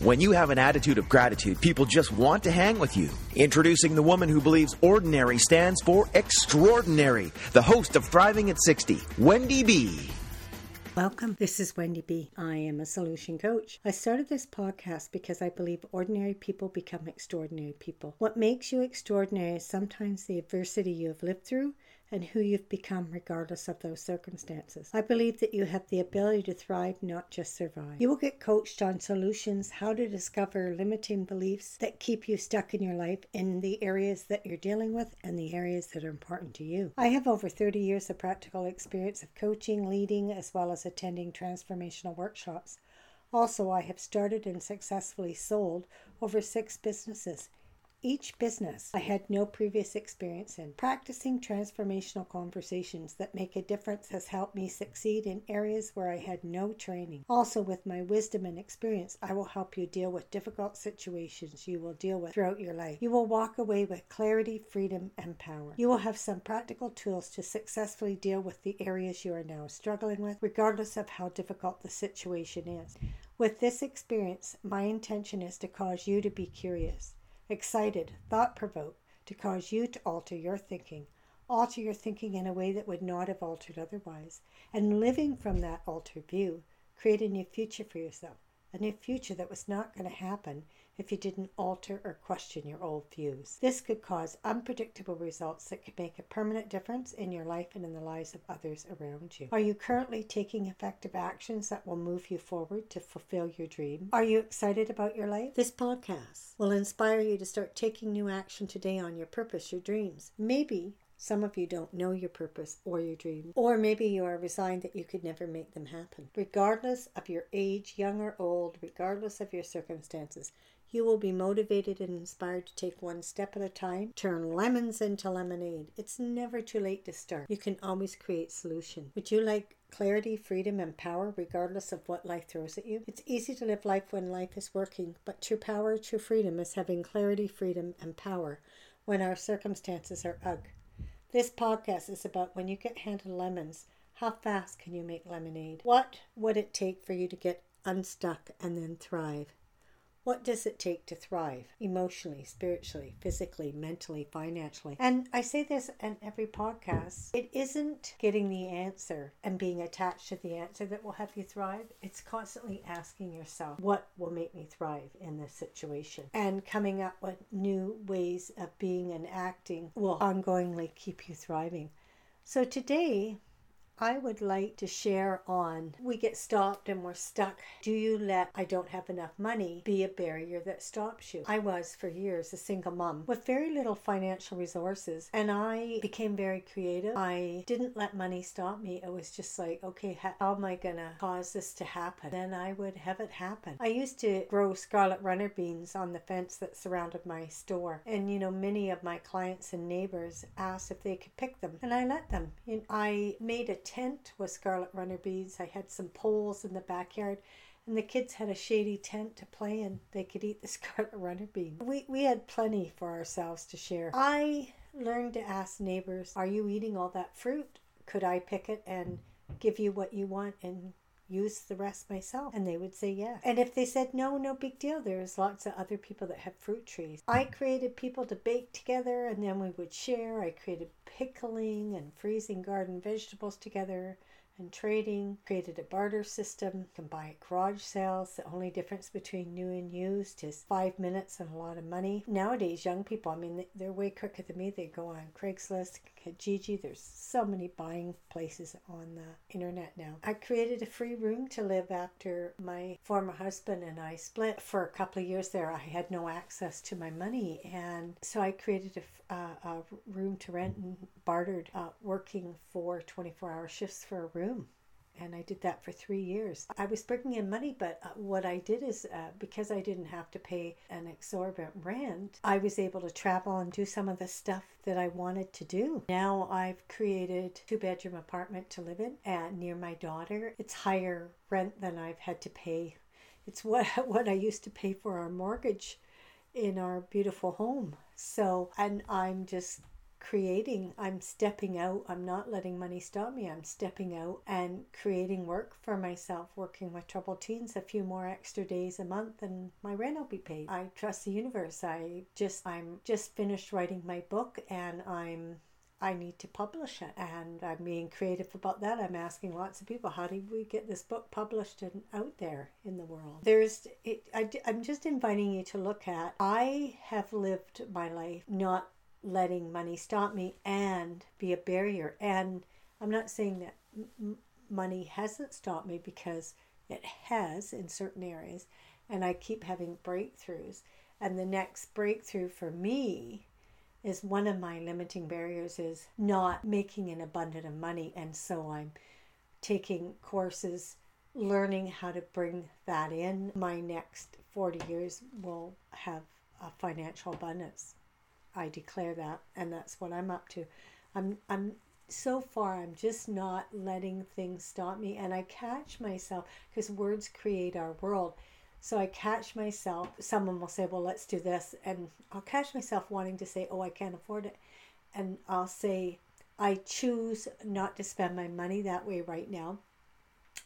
When you have an attitude of gratitude, people just want to hang with you. Introducing the woman who believes ordinary stands for extraordinary, the host of Thriving at 60, Wendy B. Welcome. This is Wendy B. I am a solution coach. I started this podcast because I believe ordinary people become extraordinary people. What makes you extraordinary is sometimes the adversity you have lived through and who you've become regardless of those circumstances. I believe that you have the ability to thrive, not just survive. You will get coached on solutions, how to discover limiting beliefs that keep you stuck in your life in the areas that you're dealing with and the areas that are important to you. I have over 30 years of practical experience of coaching, leading, as well as attending transformational workshops. Also, I have started and successfully sold over six businesses each business I had no previous experience in. Practicing transformational conversations that make a difference has helped me succeed in areas where I had no training. Also, with my wisdom and experience, I will help you deal with difficult situations you will deal with throughout your life. You will walk away with clarity, freedom, and power. You will have some practical tools to successfully deal with the areas you are now struggling with, regardless of how difficult the situation is. With this experience, my intention is to cause you to be curious excited, thought provoked, to cause you to alter your thinking, alter your thinking in a way that would not have altered otherwise, and living from that altered view, create a new future for yourself, a new future that was not going to happen if you didn't alter or question your old views. This could cause unpredictable results that could make a permanent difference in your life and in the lives of others around you. Are you currently taking effective actions that will move you forward to fulfill your dream? Are you excited about your life? This podcast will inspire you to start taking new action today on your purpose, your dreams. Maybe some of you don't know your purpose or your dream, or maybe you are resigned that you could never make them happen. Regardless of your age, young or old, regardless of your circumstances, you will be motivated and inspired to take one step at a time, turn lemons into lemonade. It's never too late to start. You can always create solution. Would you like clarity, freedom, and power regardless of what life throws at you? It's easy to live life when life is working, but true power, true freedom is having clarity, freedom, and power when our circumstances are ugh. This podcast is about when you get handed lemons, how fast can you make lemonade? What would it take for you to get unstuck and then thrive? What does it take to thrive emotionally, spiritually, physically, mentally, financially? And I say this in every podcast it isn't getting the answer and being attached to the answer that will help you thrive. It's constantly asking yourself, what will make me thrive in this situation? And coming up with new ways of being and acting will ongoingly keep you thriving. So today, I would like to share on we get stopped and we're stuck. Do you let I don't have enough money be a barrier that stops you? I was for years a single mom with very little financial resources and I became very creative. I didn't let money stop me. It was just like, okay, how am I going to cause this to happen? Then I would have it happen. I used to grow scarlet runner beans on the fence that surrounded my store. And you know, many of my clients and neighbors asked if they could pick them and I let them. And I made a tent with scarlet runner beads. I had some poles in the backyard, and the kids had a shady tent to play in. They could eat the scarlet runner bean. We, we had plenty for ourselves to share. I learned to ask neighbors, Are you eating all that fruit? Could I pick it and give you what you want and use the rest myself? And they would say yes. And if they said no, no big deal. There's lots of other people that have fruit trees. I created people to bake together and then we would share. I created pickling and freezing garden vegetables together and trading, created a barter system, you can buy at garage sales. The only difference between new and used is five minutes and a lot of money. Nowadays, young people, I mean, they're way quicker than me. They go on Craigslist, Kijiji. There's so many buying places on the internet now. I created a free room to live after my former husband and I split for a couple of years there. I had no access to my money, and so I created a, uh, a room to rent and bartered, uh, working for 24 hour shifts for a room and I did that for three years. I was bringing in money, but uh, what I did is uh, because I didn't have to pay an exorbitant rent, I was able to travel and do some of the stuff that I wanted to do. Now I've created two bedroom apartment to live in near my daughter. It's higher rent than I've had to pay. It's what what I used to pay for our mortgage in our beautiful home. So, and I'm just creating, I'm stepping out. I'm not letting money stop me. I'm stepping out and creating work for myself, working with troubled teens a few more extra days a month and my rent will be paid. I trust the universe. I just, I'm just finished writing my book and I'm I need to publish it. And I'm being creative about that. I'm asking lots of people, how do we get this book published and out there in the world? There's, it, I, I'm just inviting you to look at, I have lived my life not letting money stop me and be a barrier. And I'm not saying that m- money hasn't stopped me because it has in certain areas, and I keep having breakthroughs. And the next breakthrough for me is one of my limiting barriers is not making an abundant of money, and so I'm taking courses learning how to bring that in. My next 40 years will have a financial abundance. I declare that, and that's what I'm up to. I'm I'm so far I'm just not letting things stop me, and I catch myself because words create our world. So I catch myself. Someone will say, "Well, let's do this," and I'll catch myself wanting to say, "Oh, I can't afford it," and I'll say, "I choose not to spend my money that way right now."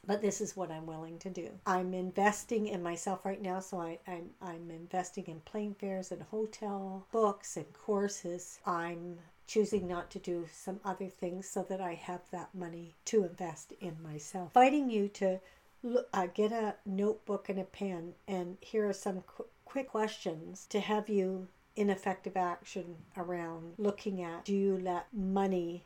But this is what I'm willing to do. I'm investing in myself right now, so I, I'm, I'm investing in plane fares and hotel books and courses. I'm choosing not to do some other things so that I have that money to invest in myself. Inviting you to look, uh, get a notebook and a pen, and here are some qu- quick questions to have you in effective action around looking at do you let money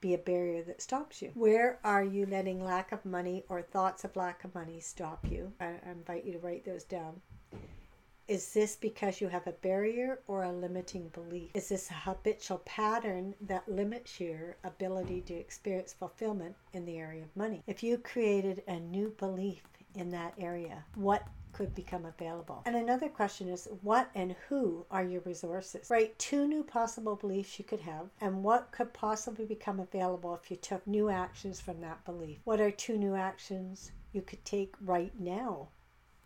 be a barrier that stops you. Where are you letting lack of money or thoughts of lack of money stop you? I, I invite you to write those down. Is this because you have a barrier or a limiting belief? Is this a habitual pattern that limits your ability to experience fulfillment in the area of money? If you created a new belief in that area, what could become available. And another question is what and who are your resources? Write two new possible beliefs you could have and what could possibly become available if you took new actions from that belief. What are two new actions you could take right now?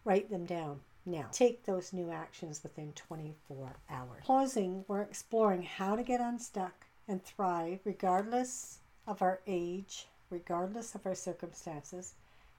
Write them down. Now, take those new actions within 24 hours. Closing, we're exploring how to get unstuck and thrive regardless of our age, regardless of our circumstances.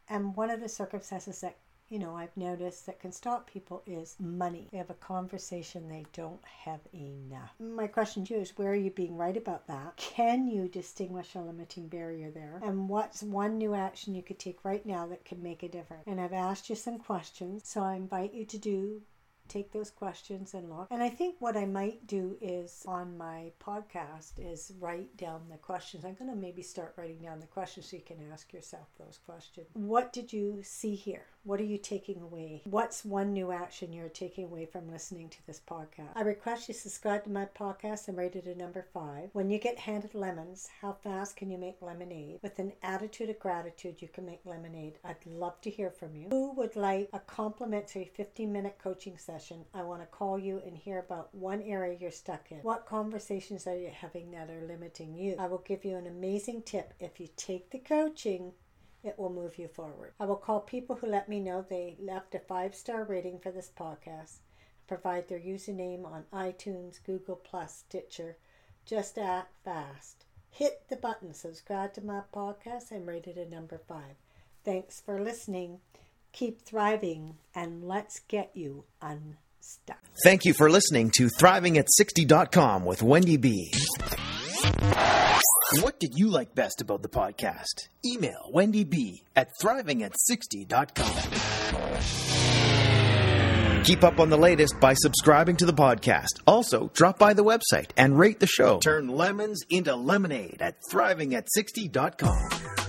And one of the circumstances that you know, I've noticed that can stop people is money. They have a conversation, they don't have enough. My question to you is where are you being right about that? Can you distinguish a limiting barrier there? And what's one new action you could take right now that could make a difference? And I've asked you some questions, so I invite you to do take those questions and look. And I think what I might do is on my podcast is write down the questions. I'm going to maybe start writing down the questions so you can ask yourself those questions. What did you see here? What are you taking away? What's one new action you're taking away from listening to this podcast? I request you subscribe to my podcast and rate it a number five. When you get handed lemons, how fast can you make lemonade? With an attitude of gratitude, you can make lemonade. I'd love to hear from you. Who would like a complimentary 15 minute coaching session? I want to call you and hear about one area you're stuck in. What conversations are you having that are limiting you? I will give you an amazing tip. If you take the coaching, it will move you forward. I will call people who let me know they left a five star rating for this podcast, provide their username on iTunes, Google Plus, Stitcher. Just act fast. Hit the button, subscribe to my podcast, and rate it a number five. Thanks for listening. Keep thriving, and let's get you unstuck. Thank you for listening to Thriving at 60.com with Wendy B. What did you like best about the podcast? Email Wendy B at thrivingat60.com. Keep up on the latest by subscribing to the podcast. Also, drop by the website and rate the show. Turn lemons into lemonade at thrivingat60.com.